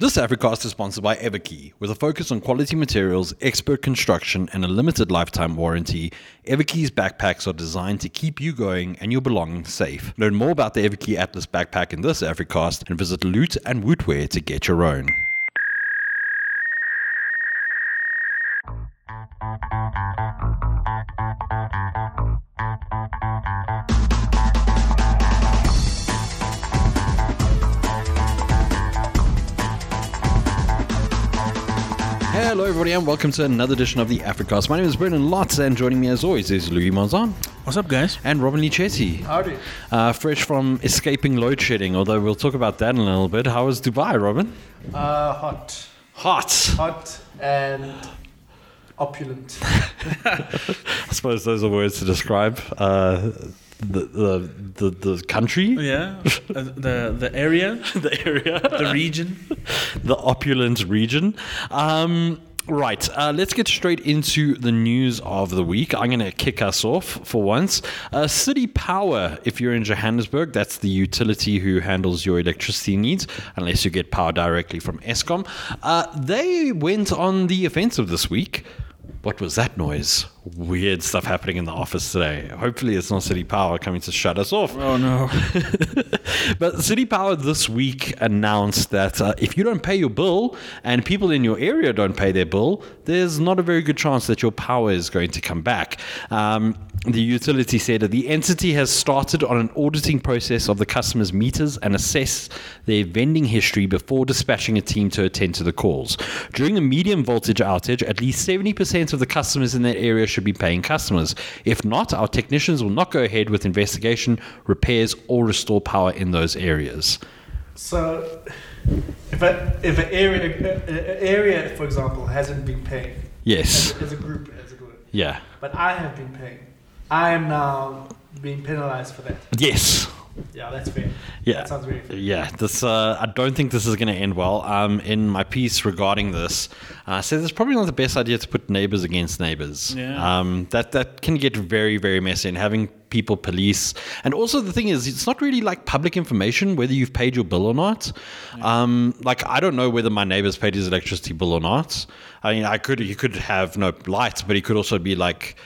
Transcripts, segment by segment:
This Africast is sponsored by Everki. With a focus on quality materials, expert construction, and a limited lifetime warranty, Everki's backpacks are designed to keep you going and your belongings safe. Learn more about the Everki Atlas backpack in this Africast and visit Loot and Wootware to get your own. Hello, everybody, and welcome to another edition of the Africast. My name is Brendyn Lotz, and joining me as always is Louis Monzon What's up, guys? and Robin-Leigh Chetty. Howdy. Uh, fresh from escaping load shedding, although we'll talk about that in a little bit. How was Dubai, Robin? Uh, hot. Hot. Hot and opulent. I suppose those are words to describe uh, the, the, the, the country, Yeah, uh, the the area, the area, the region. the opulent region. Um, right, uh, let's get straight into the news of the week. I'm going to kick us off for once. Uh, City Power, if you're in Johannesburg, that's the utility who handles your electricity needs, unless you get power directly from Eskom. Uh, they went on the offensive this week. What was that noise? Weird stuff happening in the office today. Hopefully, it's not City Power coming to shut us off. Oh no! but City Power this week announced that uh, if you don't pay your bill and people in your area don't pay their bill, there's not a very good chance that your power is going to come back. Um, the utility said that the entity has started on an auditing process of the customer's meters and assess their vending history before dispatching a team to attend to the calls. During a medium voltage outage, at least 70% of the customers in that area should be paying customers. If not, our technicians will not go ahead with investigation, repairs, or restore power in those areas. So, if a, if an area, a, a area, for example, hasn't been paying Yes. as, a- as a group, as a group, Yeah. but I have been paying, I am now being penalized for that. Yes. Yeah, that's fair. Yeah. That sounds very fair. Yeah, this. Uh, I don't think this is going to end well. Um, in my piece regarding this, uh, I said it's probably not the best idea to put neighbors against neighbors. Yeah. Um, that that can get very very messy, and having people police, and also the thing is, it's not really like public information whether you've paid your bill or not. Um, like I don't know whether my neighbor's paid his electricity bill or not. I mean, I could he could have no lights, but he could also be like.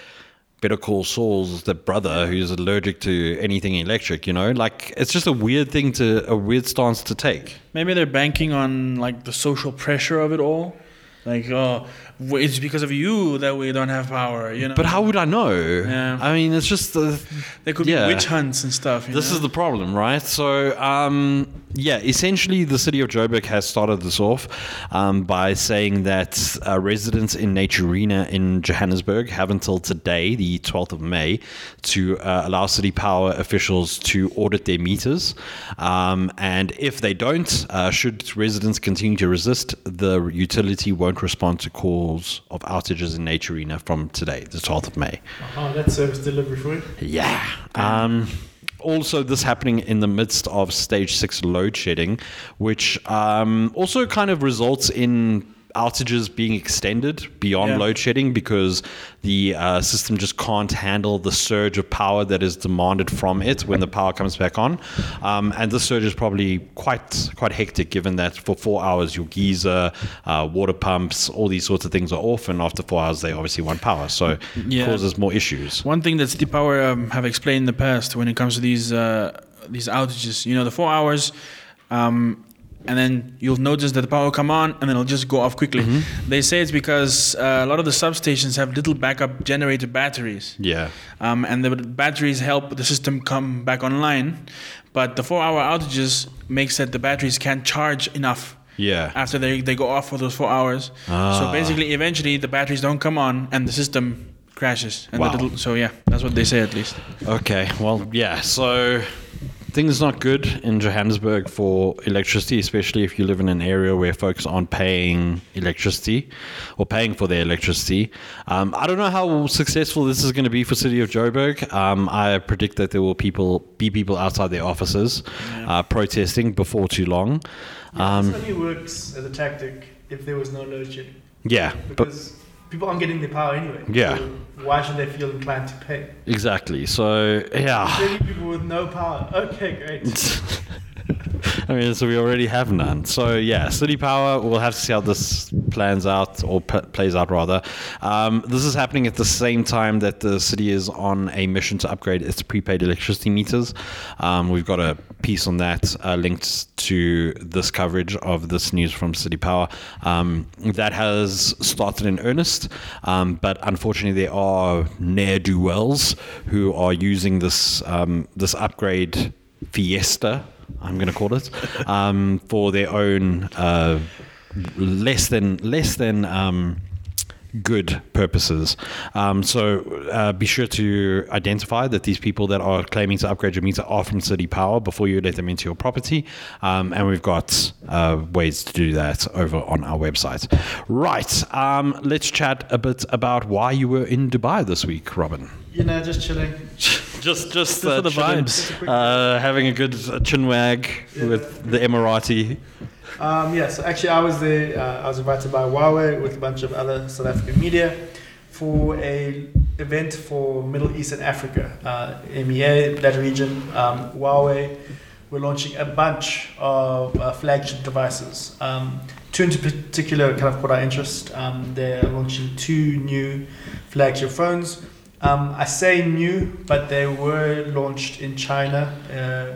Better call Saul's the brother who's allergic to anything electric, you know? Like, it's just a weird thing to, a weird stance to take. Maybe they're banking on like the social pressure of it all. Like, oh, it's because of you that we don't have power. You know. But how would I know? Yeah. I mean, it's just the. there could yeah. be witch hunts and stuff. you This know? is the problem, right? So, um, yeah, essentially, the city of Joburg has started this off um, by saying that uh, residents in Naturena in Johannesburg have until today, the 12th of May, to uh, allow city power officials to audit their meters. Um, and if they don't, uh, should residents continue to resist, the utility won't respond to calls of outages in Naturena from today, the 12th of May. Oh, that's service delivery for you. Yeah. Um, also, this happening in the midst of stage six load shedding, which um, also kind of results in outages being extended beyond Yeah. load shedding because the uh, system just can't handle the surge of power that is demanded from it when the power comes back on. Um, and this surge is probably quite quite hectic, given that for four hours your geyser, uh, water pumps, all these sorts of things are off, and after four hours they obviously want power, so Yeah. it causes more issues. One thing that City Power um, have explained in the past when it comes to these uh, these outages, you know, the four hours, um, and then you'll notice that the power will come on and then it'll just go off quickly. They say it's because uh, a lot of the substations have little backup generator batteries. Yeah. um, and the batteries help the system come back online. But the four-hour outages makes that the batteries can't charge enough Yeah. after they, they go off for those four hours. Ah. So basically, eventually, the batteries don't come on and the system crashes. And the Wow. little, so yeah, that's what they say at least. Okay. Well, yeah. So things not good in Johannesburg for electricity, especially if you live in an area where folks aren't paying electricity or paying for their electricity. Um, I don't know how successful this is going to be for City of Joburg. Um, I predict that there will people be people outside their offices uh, protesting before too long. Um, this only works as a tactic if there was no load shedding. yeah, Because people aren't getting their power anyway. Yeah. So why should they feel inclined to pay? exactly. So yeah. Many people with no power. Okay, great. I mean, so we already have none. So yeah, City Power. We'll have to see how this plans out or p- plays out rather. Um, this is happening at the same time that the city is on a mission to upgrade its prepaid electricity meters. Um, we've got a piece on that uh, linked to this coverage of this news from City Power. Um, that has started in earnest, um, but unfortunately, there are ne'er do wells who are using this um, this upgrade fiesta. I'm going to call it um, for their own uh, less than less than. Um, good purposes. Um, so uh, be sure to identify that these people that are claiming to upgrade your meter are from City Power before you let them into your property. Um, and we've got uh, ways to do that over on our website. Right. Um, let's chat a bit about why you were in Dubai this week, Robin. You know, just chilling. just just for uh, the chilling, vibes. Uh, having a good uh, chin wag with the Emirati. Um, yeah, so actually, I was there. Uh, I was invited by Huawei with a bunch of other South African media for a event for Middle East and Africa, uh, MEA, that region. Um, Huawei were launching a bunch of uh, flagship devices. Um, two in particular kind of caught our interest. Um, they're launching two new flagship phones. Um, I say new, but they were launched in China. Uh,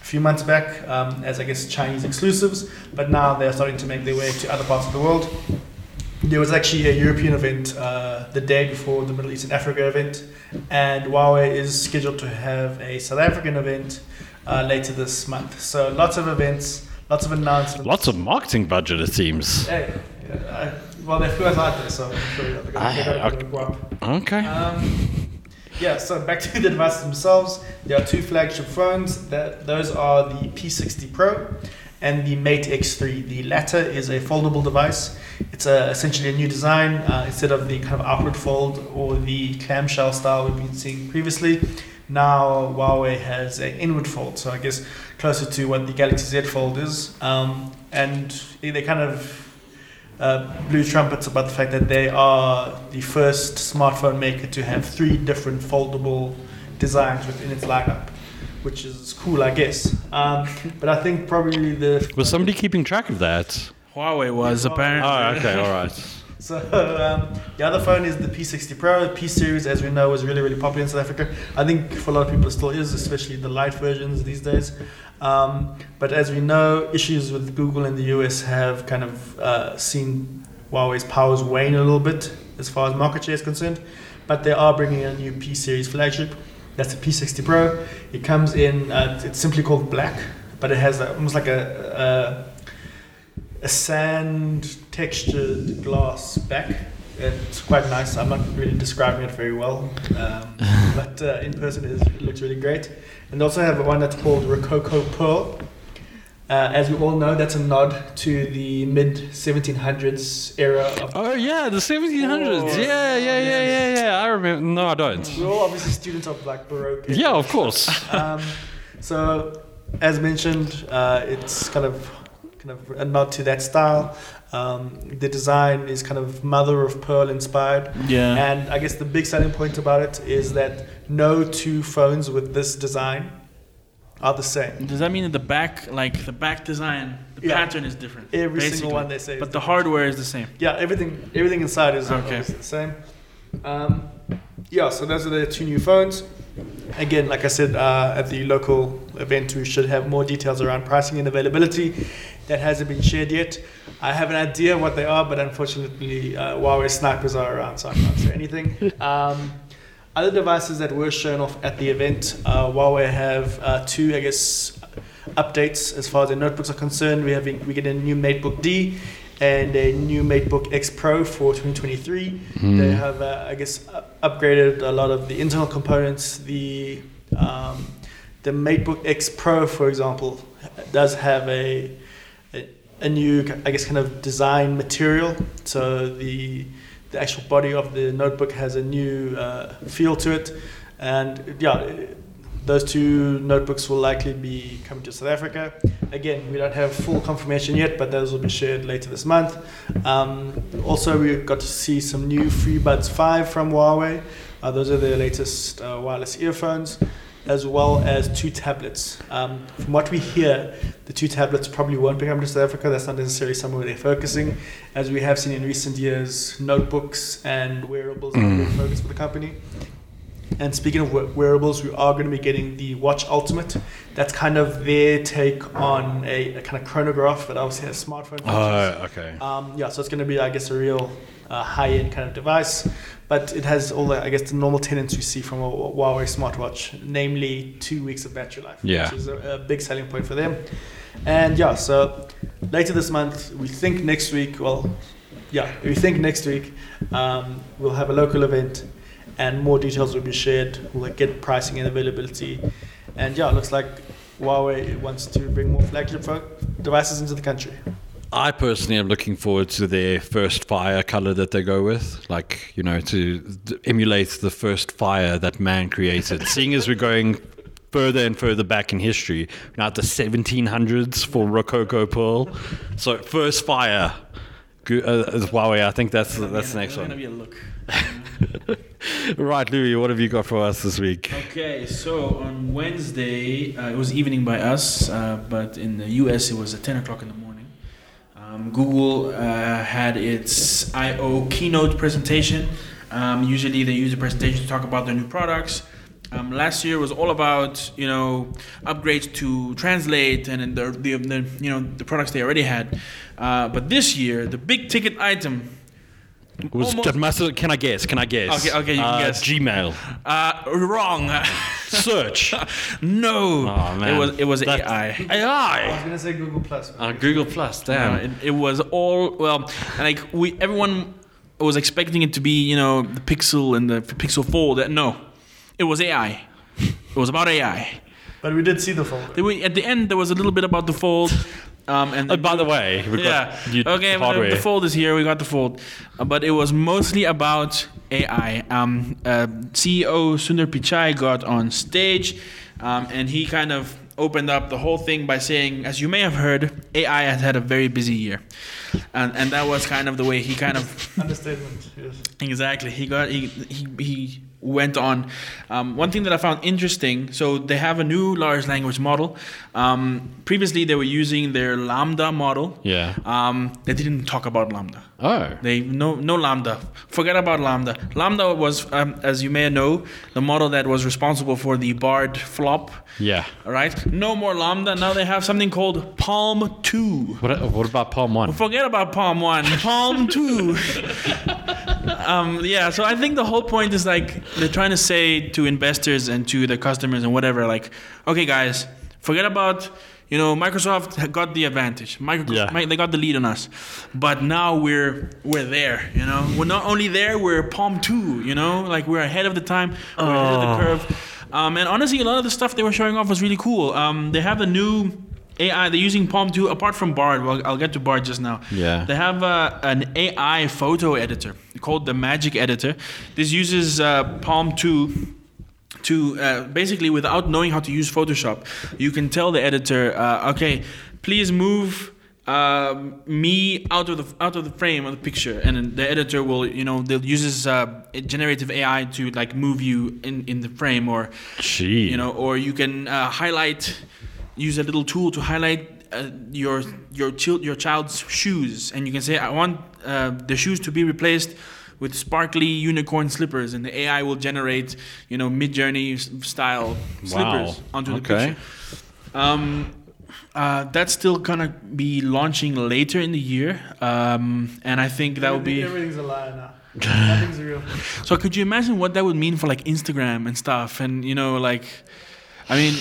a few months back um, as I guess Chinese exclusives, but now they're starting to make their way to other parts of the world. There was actually a European event uh, the day before the Middle East and Africa event, and Huawei is scheduled to have a South African event uh, later this month. So lots of events, lots of announcements. Lots of marketing budget, it seems. Hey, well, they've got out there, so I'm sure they're Ah, going to go up. Okay. Um, yeah, so back to the devices themselves. There are two flagship phones. That those are the P60 Pro and the Mate X3. The latter is a foldable device. It's a, essentially a new design uh, instead of the kind of outward fold or the clamshell style we've been seeing previously. Now Huawei has an inward fold, so I guess closer to what the Galaxy Z Fold is. Um, and they kind of uh, blew trumpets about the fact that they are the first smartphone maker to have three different foldable designs within its lineup, which is cool, I guess. Um, but I think probably the Was somebody keeping track of that? Huawei was Yeah, apparently. Oh, okay, all right. So um, the other phone is the P60 Pro. The P series, as we know, was really really popular in South Africa. I think for a lot of people it still is, especially the light versions these days. Um, but as we know, issues with Google in the US have kind of uh, seen Huawei's powers wane a little bit as far as market share is concerned. But they are bringing a new P series flagship. That's the P60 Pro. It comes in. Uh, it's simply called black, but it has a, almost like a, a a sand textured glass back. It's quite nice. I'm not really describing it very well, um, but uh, in person it, is, it looks really great. And they also have one that's called Rococo Pearl. Uh, as we all know, that's a nod to the mid 1700s era of. Oh yeah, the 1700s. Oh. Yeah, yeah, yeah, yeah, yeah. I remember. No, I don't. We're all obviously students of like Baroque. Yeah, of course. um, so, as mentioned, uh, it's kind of kind of a nod to that style. Um, the design is kind of mother of pearl inspired, Yeah. and I guess the big selling point about it is that no two phones with this design are the same. Does that mean that the back, like the back design, the Yeah. pattern is different? Every single one they say, is But the hardware is the same. Yeah, everything everything inside is Okay. the same. Um, yeah, so those are the two new phones. Again, like I said, uh, at the local event, we should have more details around pricing and availability. That hasn't been shared yet. I have an idea what they are, but unfortunately, uh, Huawei snipers are around, so I can't say anything. Um, other devices that were shown off at the event, uh, Huawei have uh, two, I guess, updates as far as their notebooks are concerned. We have we get a new MateBook D and a new MateBook X Pro for 2023. They have, uh, I guess, u- upgraded a lot of the internal components. The um, the MateBook X Pro, for example, does have a, a a new, I guess, kind of design material. So the the actual body of the notebook has a new uh, feel to it, and yeah, those two notebooks will likely be coming to South Africa. Again, we don't have full confirmation yet, but those will be shared later this month. Um, also, we got to see some new FreeBuds 5 from Huawei. Uh, those are their latest uh, wireless earphones. as well as two tablets. Um, from what we hear, the two tablets probably won't be coming to South Africa. That's not necessarily somewhere they're focusing. As we have seen in recent years, notebooks and wearables are a big focus for the company. And speaking of wearables, we are going to be getting the Watch Ultimate. That's kind of their take on a, a kind of chronograph, but obviously has smartphone features. Oh, okay. Um, yeah, so it's going to be, I guess, a real uh, high-end kind of device, but it has all the, I guess, the normal tenants we see from a Huawei smartwatch, namely two weeks of battery life, Yeah. which is a, a big selling point for them. And yeah, so later this month, we think next week, well, yeah, we think next week um, we'll have a local event and more details will be shared. We'll get pricing and availability. And yeah, it looks like Huawei wants to bring more flagship devices into the country. I personally am looking forward to their first fire color that they go with, like you know, to emulate the first fire that man created. Seeing as we're going further and further back in history, we're now at the 1700s for Rococo Pearl. So first fire, Gu- uh, Huawei. I think that's that's the next It's gonna one. a right, Louis, what have you got for us this week? Okay, so on Wednesday, uh, it was evening by us, uh, but in the US it was at 10 o'clock in the morning. Um, Google uh, had its I/O keynote presentation. Um, usually they use the presentation to talk about their new products. Um, last year was all about you know upgrades to translate and the, the, the you know the products they already had. Uh, but this year the big ticket item Was Almost- that can I guess? Can I guess? Okay, okay, you can Uh, guess. Gmail. uh, wrong. Search. no, Oh, man. it was it was That- AI. I was AI. going to say Google Plus. Uh, Google Plus. No, Damn. it, it was all well, like we everyone was expecting it to be, you know, the Pixel and the Pixel Fold. No, it was AI. It was about AI. But we did see the phone. Then we- At the end, there was a little bit about the Fold. Um, and Oh, by the way, we yeah. got okay, but the, hardware. the fold is here. We got the fold, uh, but it was mostly about AI. Um, uh, CEO Sundar Pichai got on stage, um, and he kind of opened up the whole thing by saying, as you may have heard, AI has had a very busy year, and and that was kind of the way he kind of Understatement. Yes. Exactly. He got he he, he went on. Um, one thing that I found interesting. So they have a new large language model. Um, previously, they were using their LaMDA model. Yeah. Um, they didn't talk about LaMDA. Oh. They no no LaMDA. Forget about LaMDA. LaMDA was, um, as you may know, the model that was responsible for the Bard flop. Yeah. All right. No more LaMDA. Now they have something called PaLM Two. What, what about PaLM 1? Forget about PaLM One, PaLM Two. um, yeah, so I think the whole point is like they're trying to say to investors and to the customers and whatever, like, okay, guys, forget about you know Microsoft got the advantage. Micro- Yeah. They got the lead on us, but now we're we're there. You know, we're not only there, we're PaLM Two. You know, like we're ahead of the time, we're ahead of the curve. Um, and honestly, a lot of the stuff they were showing off was really cool. Um, they have a new AI. They're using PaLM 2 apart from Bard. Well, I'll get to Bard just now. Yeah. They have uh, an AI photo editor called the Magic Editor. This uses uh, PaLM 2 to uh, basically, without knowing how to use Photoshop, you can tell the editor, uh, okay, please move. Um, me out of the out of the frame of the picture, and the editor will, you know, they'll uses uh, generative AI to like move you in, in the frame, or Gee. you know, or you can uh, highlight, use a little tool to highlight uh, your your chil- your child's shoes, and you can say, I want uh, the shoes to be replaced with sparkly unicorn slippers, and the AI will generate, you know, Midjourney style slippers onto the Okay. picture. Um, uh, that's still gonna be launching later in the year, um, and I think that will be. Everything's a lie now. Nothing's real. So could you imagine what that would mean for like Instagram and stuff? And you know, like, I mean,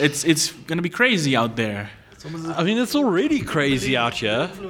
it's it's gonna be crazy out there. It's almost as I mean, it's already crazy out here.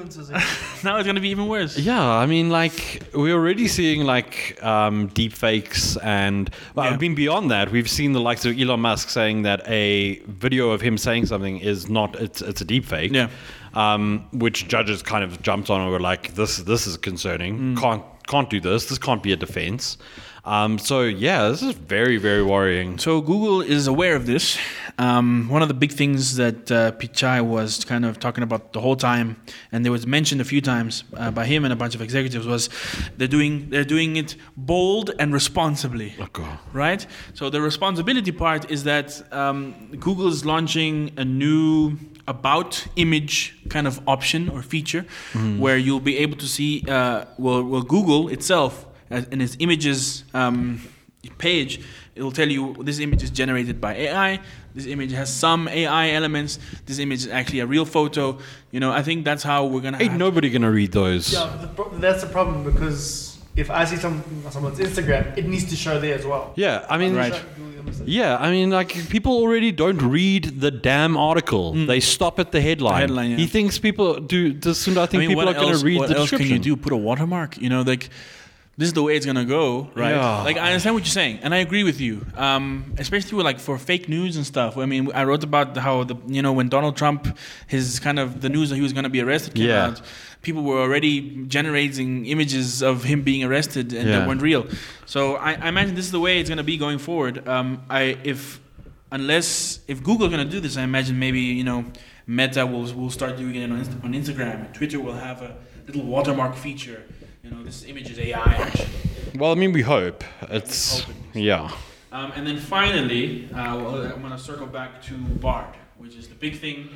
Now it's gonna be even worse. Yeah, I mean, like we're already seeing like um, deep fakes, and well, Yeah. I mean beyond that, we've seen the likes of Elon Musk saying that a video of him saying something is not it's it's a deep fake. Yeah. Um, which judges kind of jumped on and were like, this this is concerning. Mm. Can't can't do this. This can't be a defense. Um, so yeah, this is very very worrying. So Google is aware of this. Um, one of the big things that uh, Pichai was kind of talking about the whole time, and it was mentioned a few times uh, by him and a bunch of executives, was they're doing they're doing it bold and responsibly. God. Right. So the responsibility part is that um, Google is launching a new about image kind of option or feature, where you'll be able to see uh, well, well Google itself in its images um, page, it'll tell you this image is generated by AI. This image has some AI elements. This image is actually a real photo. You know, I think that's how we're gonna. Ain't have nobody gonna read those. Yeah, the pro- that's the problem because if I see some on someone's Instagram, it needs to show there as well. Yeah, I mean, Right. yeah, I mean, like people already don't read the damn article. They stop at the headline. Hmm. headline, yeah. He thinks people do. Does Sundar think I mean, people are going to read what the else description? can you do? Put a watermark? You know, like this is the way it's gonna go, right? Yeah. Like I understand what you're saying, and I agree with you. Um, especially with like for fake news and stuff. I mean, I wrote about how the you know when Donald Trump, his kind of the news that he was gonna be arrested came Yeah. out. People were already generating images of him being arrested, and Yeah. that weren't real. So I, I imagine this is the way it's gonna be going forward. Um, I if unless if Google's gonna do this, I imagine maybe you know Meta will will start doing it on, on Instagram. Twitter will have a little watermark feature. You know, this image is AI actually. Well, I mean, we hope. It's Hope it- yeah. Um, and then finally, uh, well, I'm going to circle back to Bard, which is the big thing.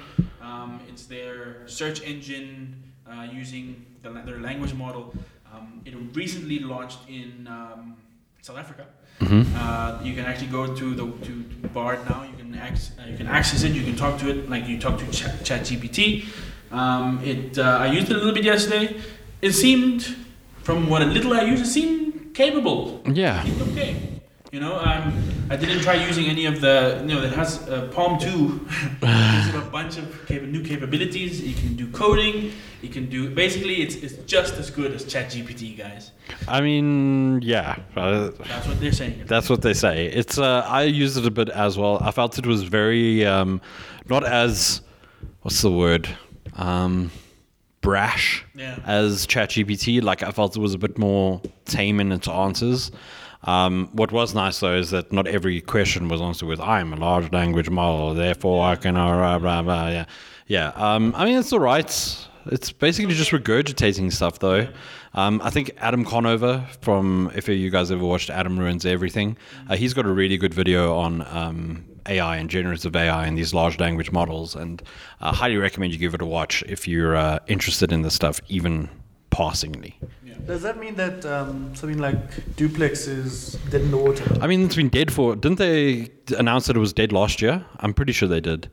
Um, it's their search engine uh, using the, their language model. Um, it recently launched in um, South Africa. Uh, you can actually go to the to, to Bard now. You can ac- uh, you can access it. You can talk to it like you talk to Chat, ChatGPT. Um, it uh, I used it a little bit yesterday. It seemed, from what little I used, it seemed capable. Yeah. It's okay. You know, um, I didn't try using any of the, you know, it has uh, PaLM 2. gives you a bunch of capa- new capabilities. You can do coding. You can do, basically, it's, it's just as good as ChatGPT, guys. I mean, yeah. Uh, That's what they're saying. That's what they say. It's uh, I used it a bit as well. I felt it was very um, not as what's the word um, brash Yeah. as ChatGPT. Like I felt it was a bit more tame in its answers. Um, what was nice though is that not every question was answered with "I am a large language model, therefore I can." Uh, blah blah blah. Yeah, yeah. Um, I mean, it's all right. It's basically just regurgitating stuff though. Um, I think Adam Conover from if you guys ever watched Adam Ruins Everything, uh, he's got a really good video on um, AI and generative AI and these large language models, and I highly recommend you give it a watch if you're uh, interested in this stuff, even passingly. Does that mean that um, something like duplex is dead in the water? I mean, it's been dead for. Didn't they announce that it was dead last year? I'm pretty sure they did.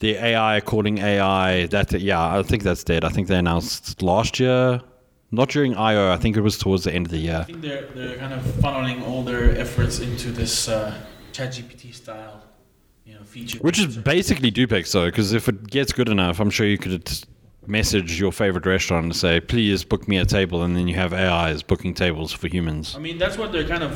The AI calling AI that yeah, I think that's dead. I think they announced last year, not during I/O. I think it was towards the end of the year. I year. think they're, they're kind of funneling all their efforts into this uh, ChatGPT style, you know, feature. Which is basically duplex though, because if it gets good enough, I'm sure you could message your favorite restaurant and say, "Please book me a table," and then you have AIs booking tables for humans. I mean, that's what they're kind of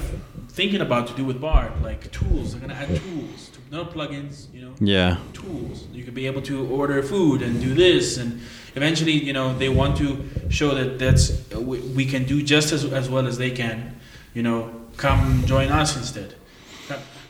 thinking about to do with Bard, like tools. They're gonna add tools, to, no plugins, you know. Yeah, tools. You could be able to order food and do this, and eventually, you know, they want to show that that's we, we can do just as, as well as they can. You know, come join us instead.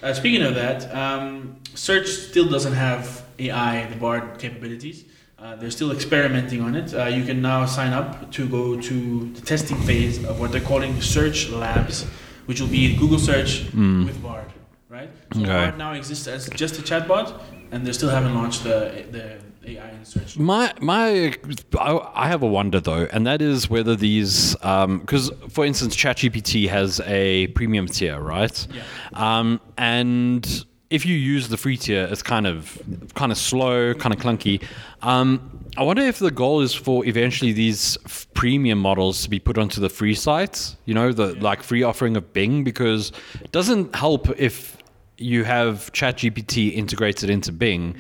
Uh, speaking of that, um, search still doesn't have AI, the Bard capabilities. Uh, they're still experimenting on it. Uh, you can now sign up to go to the testing phase of what they're calling search labs, which will be Google search with Bard, right? So Okay. Bard now exists as just a chatbot, and they still haven't launched the the AI in search. My my, I, I have a wonder though, and that is whether these, because for instance, ChatGPT has a premium tier, right? Yeah. Um, and if you use the free tier, it's kind of kind of slow, kind of clunky. Um, I wonder if the goal is for eventually these f- premium models to be put onto the free sites, you know, the like free offering of Bing, because it doesn't help if you have ChatGPT integrated into Bing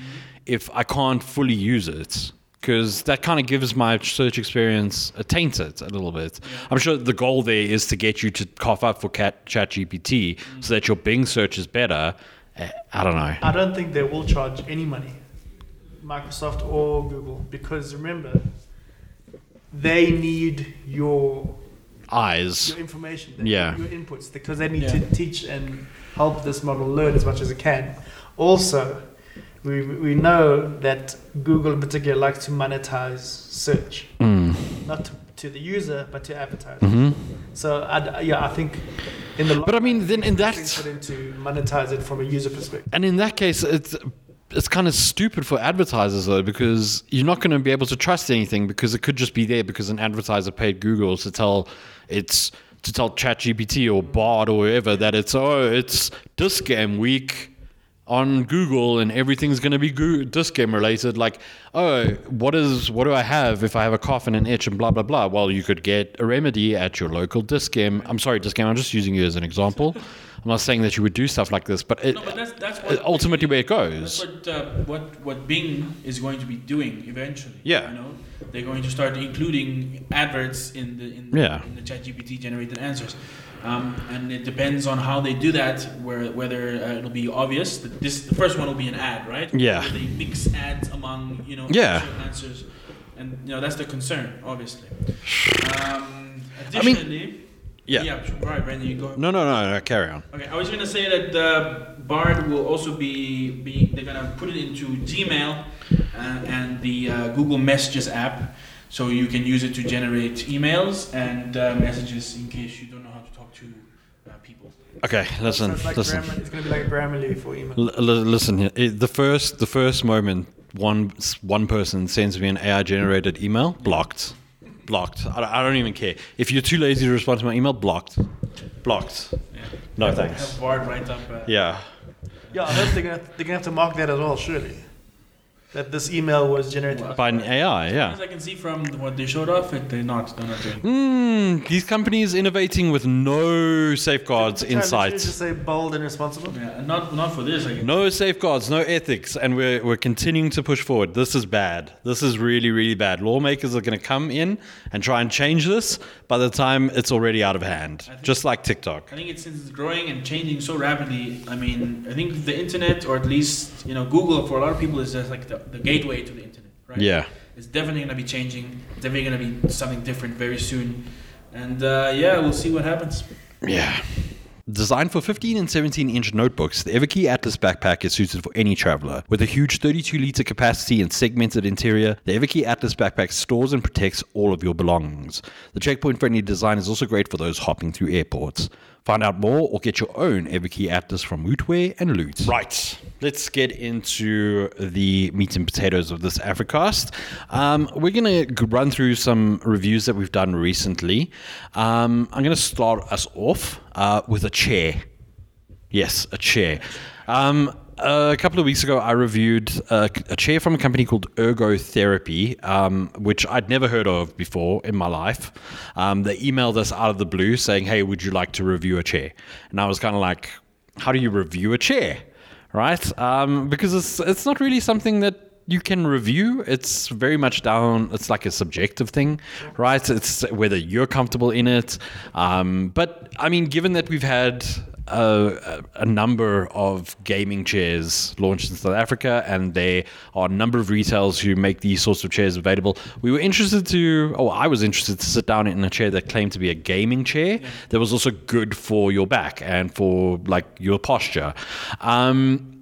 if I can't fully use it. Because that kind of gives my search experience a tainted a little bit. I'm sure the goal there is to get you to cough up for Cat ChatGPT so that your Bing search is better. I don't know. I don't think they will charge any money, Microsoft or Google, because remember, they need your eyes. your information, that- Yeah. your inputs, because they need Yeah. to teach and help this model learn as much as it can. Also, we, we know that Google in particular likes to monetize search, Mm. not to, to the user, but to advertisers. hmm So, I, yeah, I think in the long But I mean, then in that it's for them to monetize it from a user perspective. and in that case, it's it's kind of stupid for advertisers though, because you're not going to be able to trust anything because it could just be there because an advertiser paid Google to tell it's to tell ChatGPT or Bard or whoever that it's oh it's Dis-Chem week on Google and everything's going to be Goo- Dis-Chem related. Like, oh, what is what do I have if I have a cough and an itch and blah blah blah? Well, you could get a remedy at your local Dis-Chem. I'm sorry, Dis-Chem. I'm just using you as an example. I'm not saying that you would do stuff like this, but it, No, but that's that's what ultimately where it That's goes. what, uh, what what Bing is going to be doing eventually. Yeah. You know, they're going to start including adverts in the in, Yeah. in the ChatGPT generated answers, um, and it depends on how they do that. Where whether uh, it'll be obvious that this the first one will be an ad, right? Yeah. Whether they mix ads among you know Yeah. answers, and you know that's the concern, obviously. Um, I mean- additionally, Yeah. yeah. Right, Brendyn, you go. No, no, no, no. Carry on. Okay, I was gonna say that uh, Bard will also be, be they're gonna put it into Gmail uh, and the uh, Google Messages app, so you can use it to generate emails and uh, messages in case you don't know how to talk to uh, people. Okay, listen, so like listen. Grammarly- it's going to be like Grammarly for email. L- li- listen. It- the first, the first moment one one person sends me an AI generated email, blocked, blocked. I, don't- I don't even care. If you're too lazy to respond to my email, blocked, blocked. Yeah. No Have- thanks. Have Bard write up. Uh, Yeah. Yeah, I hope they're going to they're gonna have to mark that as well, surely. That this email was generated. Well, By an AI, Yeah, As yeah. I can see from what they showed off, it, they're not. They're not doing. Mm, these companies innovating with no safeguards Try in literally sight. Just say bold and responsible. Yeah, and not not for this. I guess. No safeguards, no ethics, and we're, we're continuing to push forward. This is bad. This is really, really bad. Lawmakers are going to come in and try and change this by the time it's already out of hand, just like TikTok. I think it's since it's growing and changing so rapidly. I mean, I think the internet, or at least you know, Google for a lot of people is just like the, the gateway to the internet, right? Yeah. It's definitely going to be changing. It's definitely going to be something different very soon. And uh, yeah, we'll see what happens. Yeah. Designed for 15 and 17 inch notebooks, the Everki Atlas backpack is suited for any traveler. With a huge 32 liter capacity and segmented interior, the Everki Atlas backpack stores and protects all of your belongings. The checkpoint friendly design is also great for those hopping through airports. Find out more or get your own Everki Atlas from Wootware and Loot. Right, let's get into the meat and potatoes of this Africast. Um, we're going to run through some reviews that we've done recently. Um, I'm going to start us off uh, with a chair. Yes, a chair. Um, a couple of weeks ago, I reviewed a, a chair from a company called Ergotherapy, um, which I'd never heard of before in my life. Um, they emailed us out of the blue saying, Hey, would you like to review a chair? And I was kind of like, How do you review a chair? Right? Um, because it's, it's not really something that you can review. It's very much down. It's like a subjective thing, right? It's whether you're comfortable in it. Um, but I mean, given that we've had a, a number of gaming chairs launched in South Africa, and there are a number of retailers who make these sorts of chairs available. We were interested to, oh, I was interested to sit down in a chair that claimed to be a gaming chair that was also good for your back and for like your posture. Um,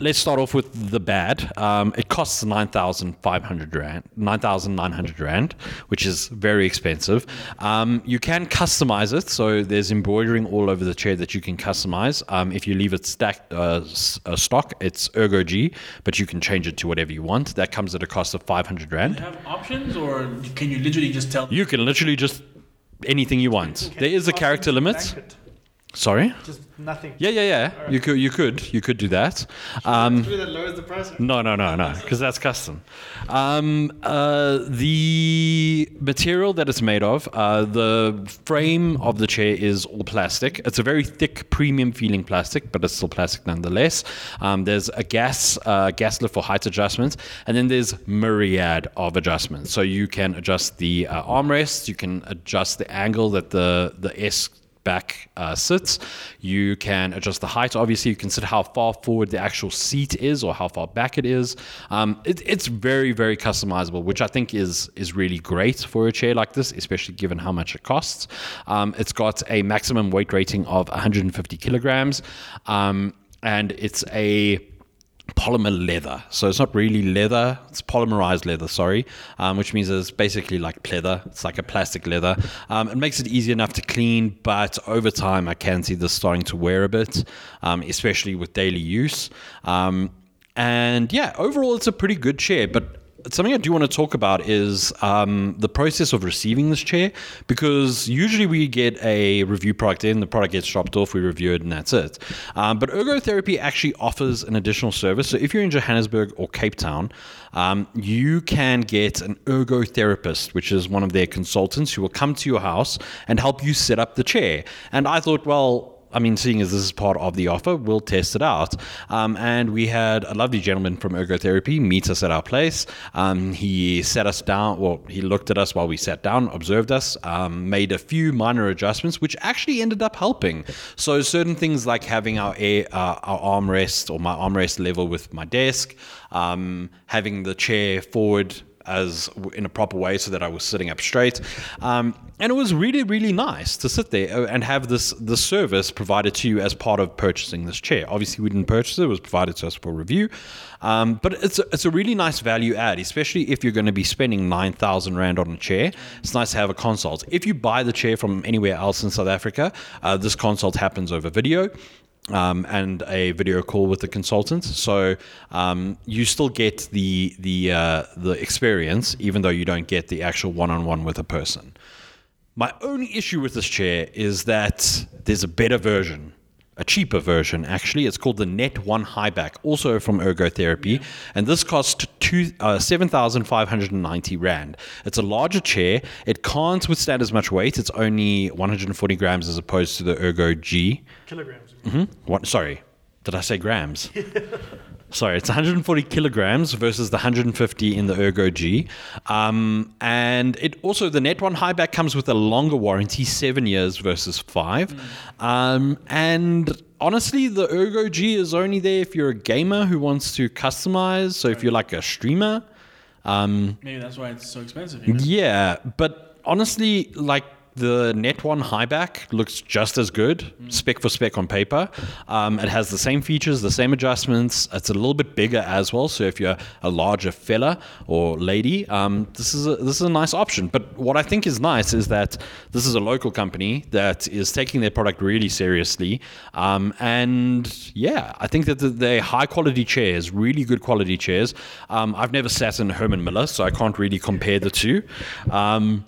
let's start off with the bad. Um, it costs nine thousand five hundred rand, nine thousand nine hundred rand, which is very expensive. Um, you can customize it, so there's embroidering all over the chair that you can customize. Um, if you leave it stacked uh, uh, stock, it's Ergo G, but you can change it to whatever you want. That comes at a cost of five hundred Do rand. you have options, or can you literally just tell? You can literally just anything you want. There is a character limit. Sorry. Just nothing. Yeah, yeah, yeah. You could, you could, you could do that. Um, that lowers the price. No, no, no, no, because that's custom. Um, uh, the material that it's made of, uh, the frame of the chair is all plastic. It's a very thick, premium feeling plastic, but it's still plastic nonetheless. Um, there's a gas uh, gas lift for height adjustments, and then there's myriad of adjustments. So you can adjust the uh, armrests, you can adjust the angle that the the S back uh, sits. You can adjust the height. Obviously, you can set how far forward the actual seat is or how far back it is. Um, it, it's very, very customizable, which I think is is really great for a chair like this, especially given how much it costs. Um, it's got a maximum weight rating of 150 kilograms, um, and it's a polymer leather. So it's not really leather, it's polymerized leather, sorry, um, which means it's basically like pleather. It's like a plastic leather. Um, it makes it easy enough to clean, but over time I can see this starting to wear a bit, um, especially with daily use. Um, and yeah, overall it's a pretty good chair, but something I do want to talk about is um, the process of receiving this chair because usually we get a review product in, the product gets dropped off, we review it, and that's it. Um, but Ergotherapy actually offers an additional service. So if you're in Johannesburg or Cape Town, um, you can get an ergotherapist, which is one of their consultants who will come to your house and help you set up the chair. And I thought, well, I mean, seeing as this is part of the offer, we'll test it out. Um, and we had a lovely gentleman from Ergotherapy meet us at our place. Um, he sat us down, well, he looked at us while we sat down, observed us, um, made a few minor adjustments, which actually ended up helping. So, certain things like having our, air, uh, our armrest or my armrest level with my desk, um, having the chair forward as in a proper way so that I was sitting up straight. Um, and it was really, really nice to sit there uh, and have this the service provided to you as part of purchasing this chair. Obviously, we didn't purchase it; it was provided to us for review. Um, but it's a, it's a really nice value add, especially if you're going to be spending nine thousand rand on a chair. It's nice to have a consult. If you buy the chair from anywhere else in South Africa, uh, this consult happens over video um, and a video call with the consultant. So um, you still get the the uh, the experience, even though you don't get the actual one on one with a person. My only issue with this chair is that there's a better version a cheaper version actually. It's called the Net One Highback, also from Ergotherapy, and this costs two uh, seven thousand five hundred and ninety rand. It's a larger chair. It can't withstand as much weight. It's only one hundred and forty grams as opposed to the Ergo G. Kilograms. Mm-hmm. What? Sorry, did I say grams? Sorry, it's 140 kilograms versus the 150 in the Ergo G. Um, and it also, the Net One Highback comes with a longer warranty, seven years versus five. Mm. Um, and honestly, the Ergo G is only there if you're a gamer who wants to customize. So if you're like a streamer. Um, Maybe that's why it's so expensive. You know? Yeah, but honestly, like the Net One Highback looks just as good, spec for spec on paper. Um, it has the same features, the same adjustments. It's a little bit bigger as well. So if you're a larger fella or lady, um, this is a, this is a nice option. But what I think is nice is that this is a local company that is taking their product really seriously. Um, and yeah, I think that they're high quality chairs, really good quality chairs. Um, I've never sat in Herman Miller, so I can't really compare the two. Um,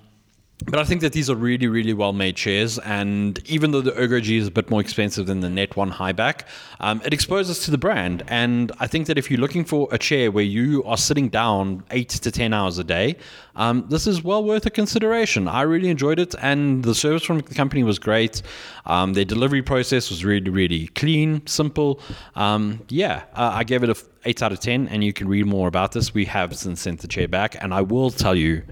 but I think that these are really, really well made chairs. And even though the Ergo G is a bit more expensive than the Net One Highback, um, it exposes to the brand. And I think that if you're looking for a chair where you are sitting down eight to 10 hours a day, um, this is well worth a consideration. I really enjoyed it. And the service from the company was great. Um, their delivery process was really, really clean, simple. Um, yeah, uh, I gave it a 8 out of 10. And you can read more about this. We have since sent the chair back. And I will tell you,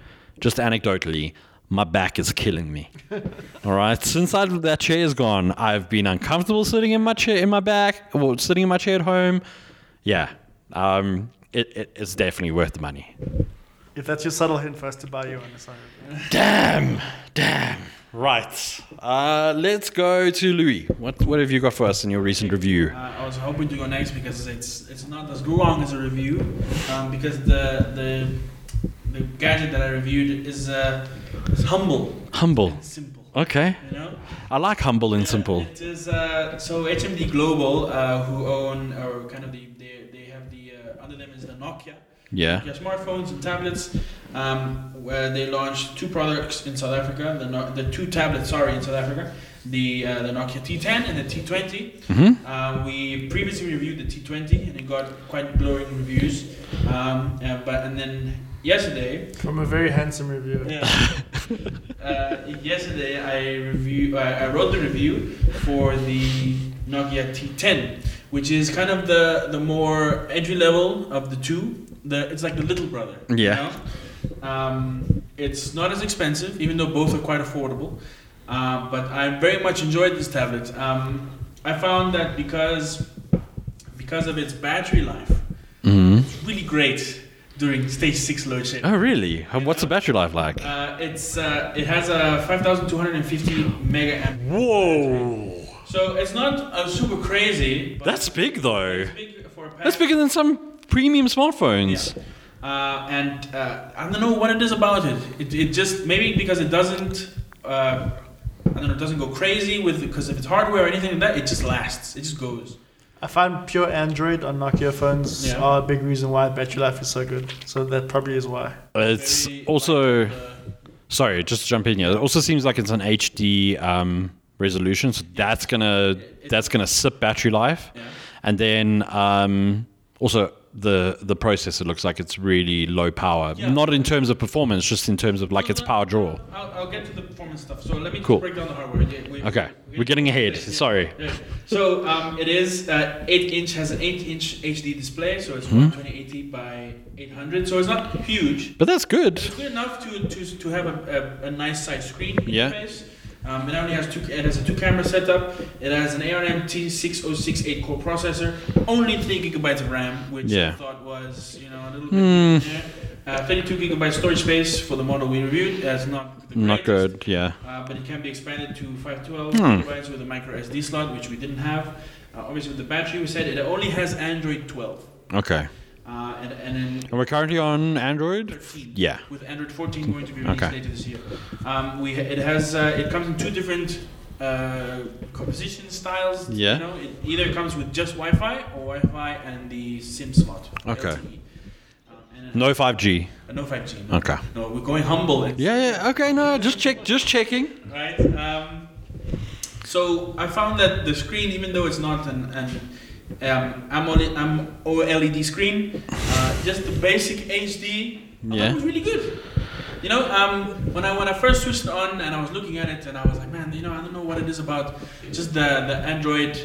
just anecdotally, my back is killing me. All right. Since I, that chair is gone, I've been uncomfortable sitting in my chair in my back, or sitting in my chair at home. Yeah. Um, it, it, it's definitely worth the money. If that's your subtle hint for us to buy you on the side. Damn. Damn. Right. Uh, let's go to Louis. What what have you got for us in your recent review? Uh, I was hoping to go next because it's it's not as long as a review, um, because the the the gadget that I reviewed is uh, is humble. Humble. simple. Okay. You know. I like humble and Yeah, simple. It is uh, so HMD Global, uh, who own or kind of the they, they have the uh, under them is the Nokia. Yeah. Nokia smartphones and tablets, um, where they launched two products in South Africa. The no- the two tablets, sorry, in South Africa. The uh, the Nokia T10 and the T20. Mm-hmm. Uh, we previously reviewed the T20 and it got quite glowing reviews. Um, uh, but and then yesterday From a very handsome reviewer. yeah. uh, yesterday, I review. I I wrote the review for the Nokia T10, which is kind of the the more entry level of the two. The it's like the little brother. Yeah. You know? Um, it's not as expensive, even though both are quite affordable. Uh, but I very much enjoyed this tablet. Um, I found that because because of its battery life, hmm it's really great during stage six load shedding. Oh, really? How- What's the battery life like? Uh, it's uh, it has a 5,250 mega amp. Whoa! So it's not uh, super crazy. But That's big though. big for a That's bigger than some premium smartphones. Uh, and uh, I don't know what it is about it. It, it just maybe because it doesn't. Uh, I don't know. It doesn't go crazy with because if it's hardware or anything like that, it just lasts. It just goes. I find pure Android on Nokia phones Yeah. are a big reason why battery life is so good. So that probably is why. It's Very also light, uh, sorry, just to jump in here. It also seems like it's an HD um, resolution, so that's gonna that's gonna sip battery life, yeah. and then um, also the the processor looks like it's really low power. Yeah. Not in terms of performance, just in terms of like its power draw. I'll, I'll get to the performance stuff. So let me Cool. break down the hardware. Yeah, we- Okay, we- we're getting ahead. Yeah. Sorry. So um, it is uh, eight inch has an eight inch HD display, so it's Hmm. 12080 by 800. So it's not huge. But that's good. It's good enough to, to, to have a, a, a nice size screen Yeah. Interface. Um, it only has two. It has a two camera setup. It has an ARM T6068 core processor. Only three gigabytes of RAM, which Yeah. I thought was you know a little Hmm. bit. Yeah. Uh, 32 gigabyte storage space for the model we reviewed. That's not the Not good. Yeah. Uh, but it can be expanded to 512 Hmm. gigabytes with a micro SD slot, which we didn't have. Uh, obviously, with the battery, we said it only has Android 12, Okay. Uh, and and then And we're currently on Android. 13. Yeah. With Android 14 going to be released Okay. later this year. Um, we it has uh, it comes in two different uh, composition styles. Yeah. You know, it either comes with just Wi-Fi or Wi-Fi and the SIM slot. Okay. It No 5G. uh, no 5G. No. Okay. No, we're going humble. and- Yeah. Yeah. Okay. No. Just check. Just checking. right? Um, so I found that the screen, even though it's not an, an um, AMOLED, um, OLED screen, uh, just the basic HD, Yeah. it was really good. You know, um, when I when I first switched on and I was looking at it and I was like, man, you know, I don't know what it is about just the the Android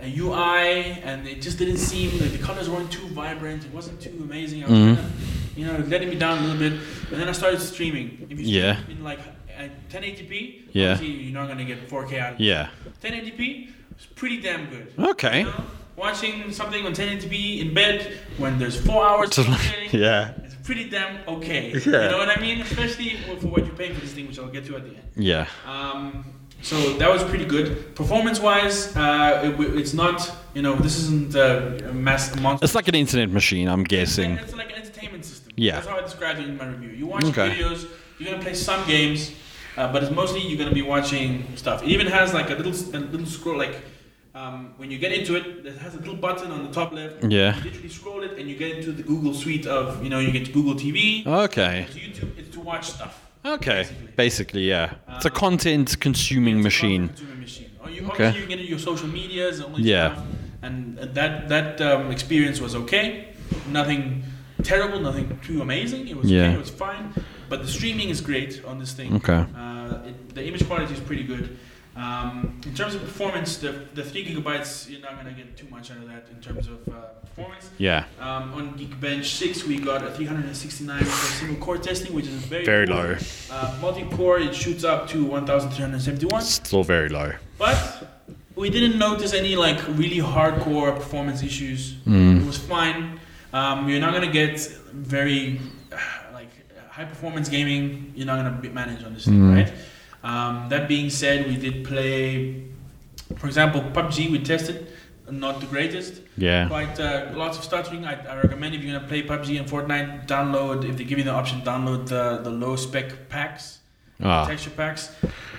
uh, UI and it just didn't seem like the colors weren't too vibrant. It wasn't too amazing. I was Mhm. kind of, you know, letting me down a little bit. And then I started streaming. If you stream Yeah. in like at 1080p, Yeah. obviously you're not gonna get 4K out. of it. Yeah. 1080p is pretty damn good. Okay. You know, watching something on 1080p in bed when there's four hours Yeah. it's pretty damn okay. Yeah. You know what I mean? Especially for what you're paying for this thing, which I'll get to at the end. Yeah. Um, so that was pretty good. Performance-wise, uh, it, it's not. You know, this isn't a mass monster. It's like an internet machine. I'm guessing. It's like an entertainment system. Yeah. That's how I described it in my review. You watch Okay. videos, you're gonna play some games, uh, but it's mostly you're gonna be watching stuff. It even has like a little a little scroll like. Um, when you get into it, it has a little button on the top left. Yeah. You literally scroll it and you get into the Google suite of, you know, you get to Google TV, Okay. it's YouTube, it's to watch stuff. Okay. Basically. Basically, yeah. It's a content consuming machine. consuming machine. Or you, Okay. Obviously, you get into your social medias and Yeah. stuff, and that that um, experience was okay. Nothing terrible, nothing too amazing. It was Yeah. okay, it was fine. But the streaming is great on this thing. Okay. Uh, it, the image quality is pretty good. Um, in terms of performance, the, the three gigabytes, you're not gonna get too much out of that in terms of uh, performance. Yeah. Um, on Geekbench 6, we got a 369 for single core testing, which is very Very poor. low. Uh, multi-core, it shoots up to 1,371. Still very low. But we didn't notice any like really hardcore performance issues. Mm. It was fine. Um, you're not gonna get very uh, like high performance gaming. You're not gonna be managed on this thing, Mm. right? Um, that being said, we did play, for example, PUBG. We tested, not the greatest. Yeah. Quite uh, lots of stuttering. I, I recommend if you're gonna play PUBG and Fortnite, download if they give you the option, download the the low spec packs Ah. texture packs.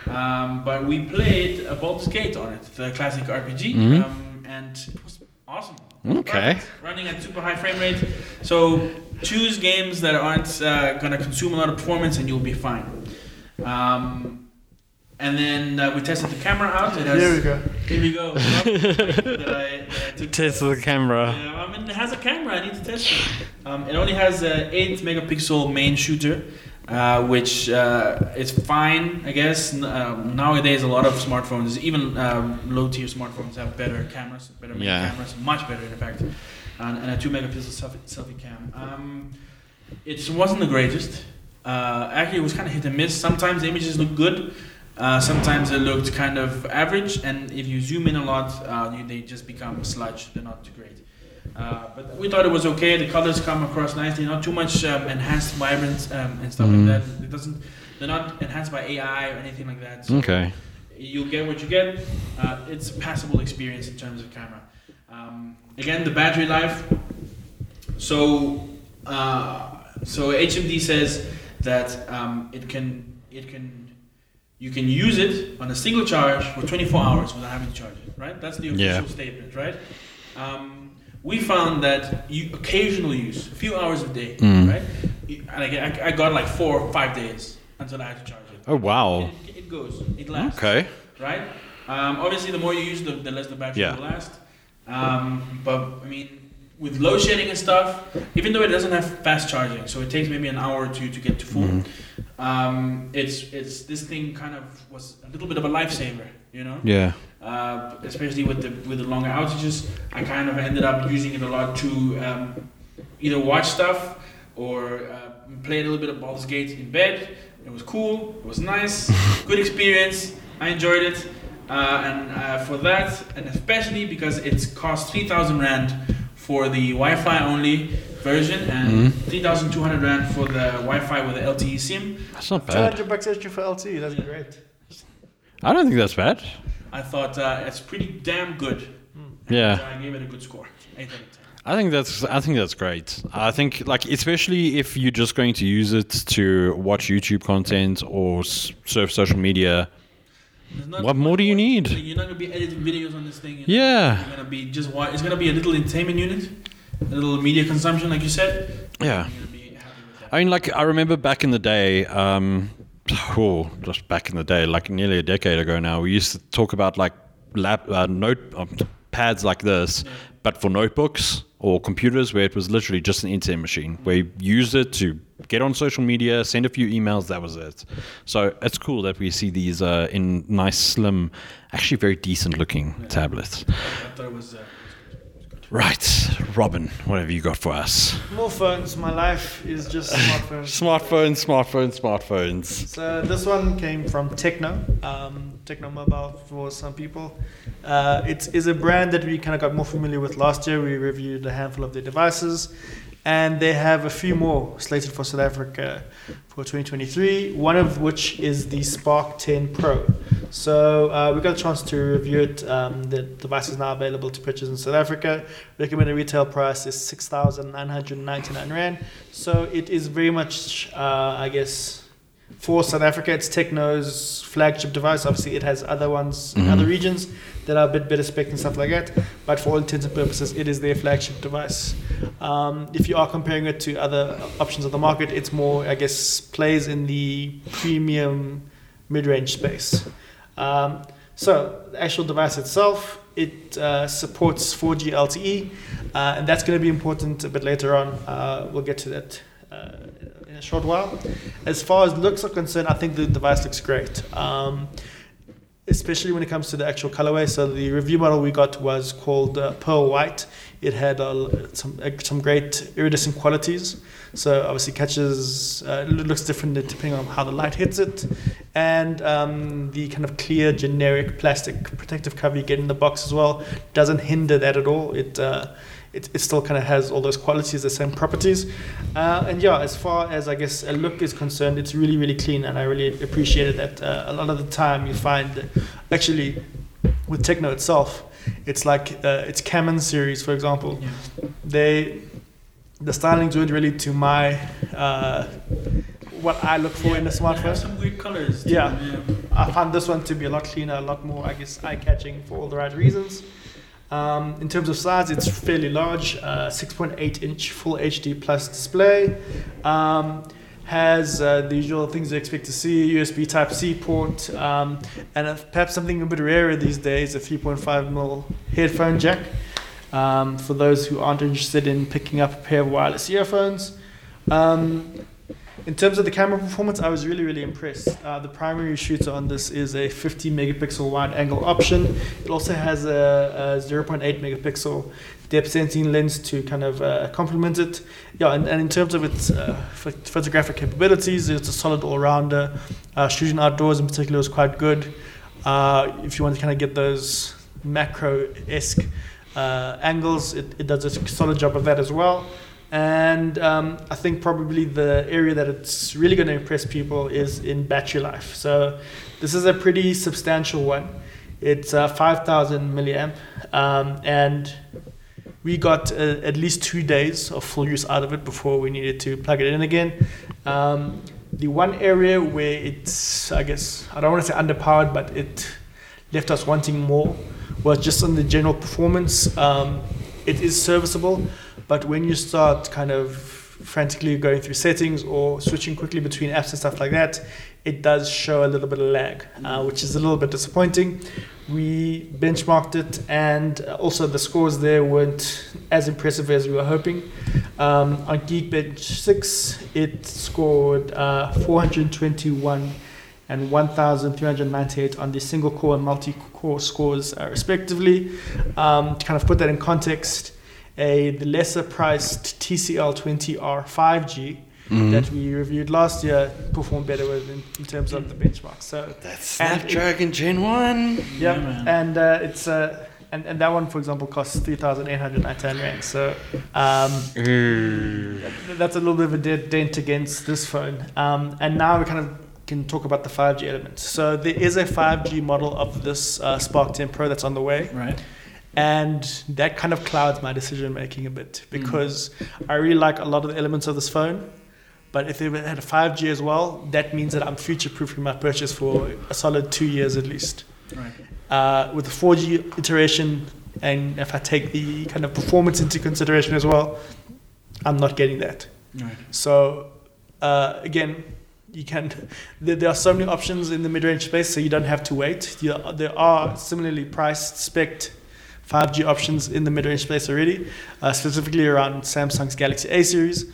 Um, but we played a Baldur's Gate on it, the classic RPG, Mhm. um, and it was awesome. Okay. Perfect. Running at super high frame rate. So choose games that aren't uh, gonna consume a lot of performance, and you'll be fine. Um, and then uh, we tested the camera out. It has, Here we go. Here we go. that I, that I Test the camera. yeah, I mean, it has a camera. I need to test it. Um, it only has an 8 megapixel main shooter, uh, which uh, is fine, I guess. N- Um, nowadays, a lot of smartphones, even um, low tier smartphones, have better cameras, better main Yeah. cameras, much better, in fact, and, and a 2 megapixel selfie, selfie cam. Um, it wasn't the greatest. Uh, actually, it was kind of hit and miss. Sometimes the images look good. Uh, sometimes they looked kind of average, and if you zoom in a lot, uh, you, they just become sludge. They're not too great. Uh, but we thought it was okay. The colors come across nicely, not too much um, enhanced, vibrant, um, and stuff Mhm. like that. It doesn't. They're not enhanced by AI or anything like that. So Okay. you get what you get. Uh, it's a passable experience in terms of camera. Um, again, the battery life. So, uh, so HMD says that um, it can it can you can use it on a single charge for 24 hours without having to charge it. Right? That's the official Yeah. statement. Right? Um, we found that you occasional use, a few hours a day, Mm. right? And I, I, got like four or five days until I had to charge it. Oh wow. It, it goes. It lasts Okay. right? Um, obviously, the more you use, the, the less the battery Yeah. will last. Um, but I mean, with load shedding and stuff, even though it doesn't have fast charging, so it takes maybe an hour or two to get to full. Mhm. Um, it's it's this thing kind of was a little bit of a lifesaver, you know. Yeah. Uh, especially with the with the longer outages, I kind of ended up using it a lot to um, either watch stuff or uh, play a little bit of Baldur's Gate in bed. It was cool. It was nice. good experience. I enjoyed it. Uh, and uh, for that, and especially because it's cost 3,000 Rand for the Wi Fi only version and Mhm. 3,200 Rand for the Wi Fi with the LTE SIM, That's not bad. hundred bucks extra for LTE. That's great. I don't think that's bad. I thought uh, it's pretty damn good. Yeah. I gave it a good score. 8 out of 10. I think that's I think that's great. I think like especially if you're just going to use it to watch YouTube content or surf social media. What more do you need? You're not gonna be editing videos on this thing. you know? Yeah. You're gonna be just It's gonna be a little entertainment unit, a little media consumption, like you said. Yeah. You're gonna be happy with that. I mean, like I remember back in the day, um, oh, just back in the day, like nearly a decade ago now, we used to talk about like lap uh, note um, pads like this, but for notebooks or computers, where it was literally just an internet machine where you used it to get on social media, send a few emails. That was it. So it's cool that we see these uh, in nice, slim, actually very decent looking tablets. I thought it was. Uh, Right, Robin, what have you got for us? More phones. My life is just smartphones. Smartphones, smartphones, smartphones. So this one came from TECNO, um, TECNO Mobile for some people. Uh, it is a brand that we kind of got more familiar with last year. We reviewed a handful of their devices, and they have a few more slated for South Africa for 2023. One of which is the Spark 10 Pro. So uh, we got a chance to review it. Um, the device is now available to purchase in South Africa. Recommended retail price is 6,999 rand. So it is very much, uh, I guess for South Africa, it's TECNO's flagship device. Obviously, it has other ones in Mhm. other regions that are a bit better spec and stuff like that. But for all intents and purposes, it is their flagship device. Um, if you are comparing it to other options of the market, it's more, I guess, plays in the premium mid-range space. Um, so the actual device itself, it uh, supports 4G LTE, uh, and that's going to be important a bit later on. Uh, we'll get to that uh, in a short while. As far as looks are concerned, I think the device looks great. Um, especially when it comes to the actual colorway. So the review model we got was called uh, Pearl White. It had uh, some uh, some great iridescent qualities. So obviously catches uh, looks different depending on how the light hits it, and um, the kind of clear generic plastic protective cover you get in the box as well doesn't hinder that at all. It uh, it, it still kind of has all those qualities, the same properties. Uh, and yeah, as far as I guess a look is concerned, it's really, really clean, and I really appreciated that. Uh, a lot of the time, you find actually with TECNO itself, it's like uh, it's Camon series, for example. yeah. They the stylings weren't really to my uh, what I look for in a smartphone. some weird colors. too, Yeah. I found this one to be a lot cleaner, a lot more, I guess, eye catching for all the right reasons. Um, in terms of size, it's fairly large, uh, 6.8 inch full HD plus display. Um, has uh, the usual things you expect to see USB Type C port, um, and perhaps something a bit rarer these days a 3.5 mm headphone jack. Um, for those who aren't interested in picking up a pair of wireless earphones. Um, In terms of the camera performance, I was really, really impressed. Uh, the primary shooter on this is a 50 megapixel wide angle option. It also has a, a 0.8 megapixel depth sensing lens to kind of uh, complement it. Yeah, and, and in terms of its uh, photographic capabilities, it's a solid all rounder. Uh, shooting outdoors in particular was quite good. Uh, if you want to kind of get those macro esque uh, angles, it, it does a solid job of that as well. And um, I think probably the area that it's really going to impress people is in battery life. So this is a pretty substantial one. It's uh, 5,000 milliamp, um, and we got uh, at least two days of full use out of it before we needed to plug it in again. Um, the one area where it's, I guess, I don't want to say underpowered, but it left us wanting more was just on the general performance. Um, it is serviceable, but when you start kind of frantically going through settings or switching quickly between apps and stuff like that, it does show a little bit of lag, uh, which is a little bit disappointing. We benchmarked it, and also the scores there weren't as impressive as we were hoping. Um, on Geekbench 6, it scored uh, 421 and 1,398 on the single core and multi core scores, uh, respectively. Um, to kind of put that in context, a the lesser priced TCL 20R 5G Mhm. that we reviewed last year performed better with in, in terms of the benchmark. So, That's And it- Snapdragon Gen 1. yeah, Yeah, man. and uh, it's uh, and, and that one, for example, costs 3,899 rand. So, um, that's a little bit of a dead dent against this phone. Um, and now we kind of can talk about the 5G element. So there is a 5G model of this uh, Spark 10 Pro that's on the way, Right. And that kind of clouds my decision making a bit because I really like a lot of the elements of this phone. But if they had a 5G as well, that means that I'm future proofing my purchase for a solid two years at least. Right. Uh, with the 4G iteration, and if I take the kind of performance into consideration as well, I'm not getting that. Right. So uh, again, you can. There, there are so many options in the mid-range space, so you don't have to wait. There are similarly priced, spec 5G options in the mid-range space already, uh, specifically around Samsung's Galaxy A series.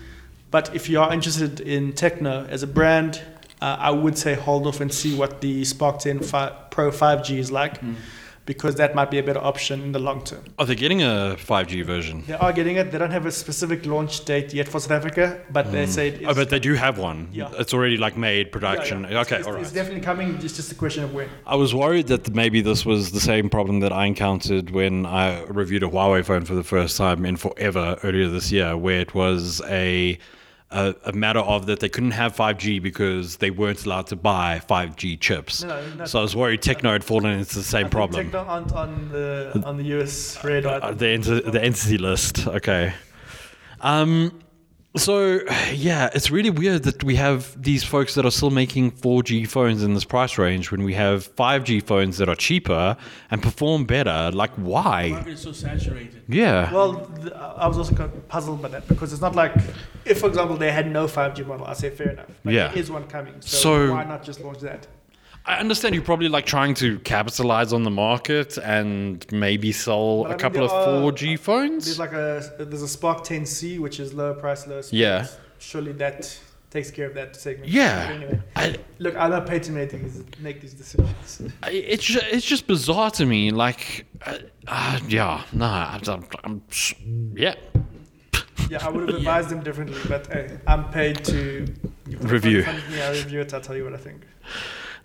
But if you are interested in TECNO as a brand, uh, I would say hold off and see what the Spark 10 fi- Pro 5G is like, Mm. Because that might be a better option in the long term. Are they getting a 5G version? They are getting it. They don't have a specific launch date yet for South Africa, but they say it is. Oh, but they do have one. Yeah. It's already like made production. yeah. Okay, it's, all It's definitely coming. It's just a question of when. I was worried that maybe this was the same problem that I encountered when I reviewed a Huawei phone for the first time in forever earlier this year, where it was a a, a matter of that they couldn't have 5G because they weren't allowed to buy 5G chips. No, no, so I was worried TECNO had fallen into the same I problem. TECNO aren't on the on the US radar. Uh, the, enti- the entity list. Okay. Um, so yeah, it's really weird that we have these folks that are still making 4G phones in this price range when we have 5G phones that are cheaper and perform better. Like, The why? market is so saturated. Yeah. well, I was also kind of puzzled by that because it's not like if, for example, they had no 5G model, I say fair enough. But Yeah. there is one coming, so, So- why not just launch that? I understand you're probably like trying to capitalize on the market and maybe sell But I a mean, couple of are- 4G phones. There's like a there's a Spark 10C which is lower price, lower speed. Yeah. Surely that takes care of that segment. Yeah. Anyway, I, look, I'm not paid to make these make these decisions. It's ju- it's just bizarre to me. Like, uh, uh, yeah, no, I'm, I'm, I'm yeah. Yeah, I would have advised them differently, but I'm paid to Review. Yeah, review it. I'll tell you what I think.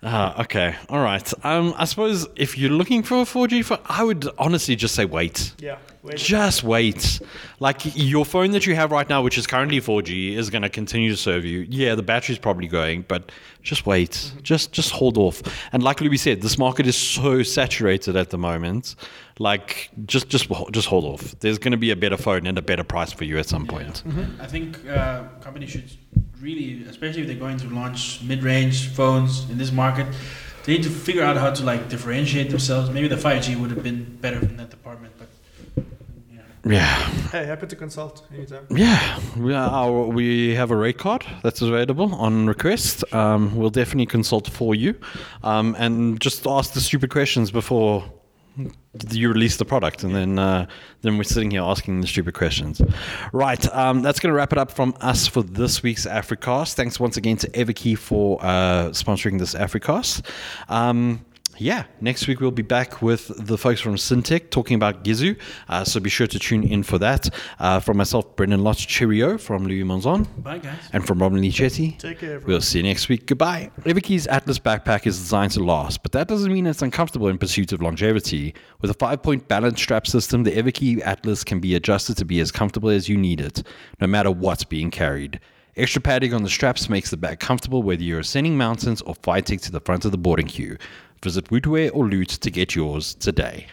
Ah, okay, all right. Um, I suppose if you're looking for a 4G phone, I would honestly just say wait. Yeah. Just wait. Like your phone that you have right now, which is currently 4G, is going to continue to serve you. Yeah, the battery's probably going, but just wait. Just just hold off. And like we said, this market is so saturated at the moment. Like just just just hold off. There's going to be a better phone and a better price for you at some point. I think uh, companies should really, especially if they're going to launch mid-range phones in this market, they need to figure out how to like differentiate themselves. Maybe the 5G would have been better in that department, yeah. Hey, happy to consult anytime. Yeah, we, are, we have a rate card that's available on request. Um, we'll definitely consult for you um, and just ask the stupid questions before you release the product, and then uh, then we're sitting here asking the stupid questions. Right, um, that's going to wrap it up from us for this week's Africast. Thanks once again to Everki for uh, sponsoring this Africast. Um, yeah, next week we'll be back with the folks from Syntech talking about Gizzu. Uh, so be sure to tune in for that. Uh, from myself, Brendyn Lotz, cheerio from Louis Monzon. Bye, guys. And from Robin-Leigh Chetty. Take care, everyone. We'll see you next week. Goodbye. Everki's Atlas backpack is designed to last, but that doesn't mean it's uncomfortable in pursuit of longevity. With a five point balance strap system, the Everki Atlas can be adjusted to be as comfortable as you need it, no matter what's being carried. Extra padding on the straps makes the bag comfortable whether you're ascending mountains or fighting to the front of the boarding queue. Visit Wootware or Loot to get yours today.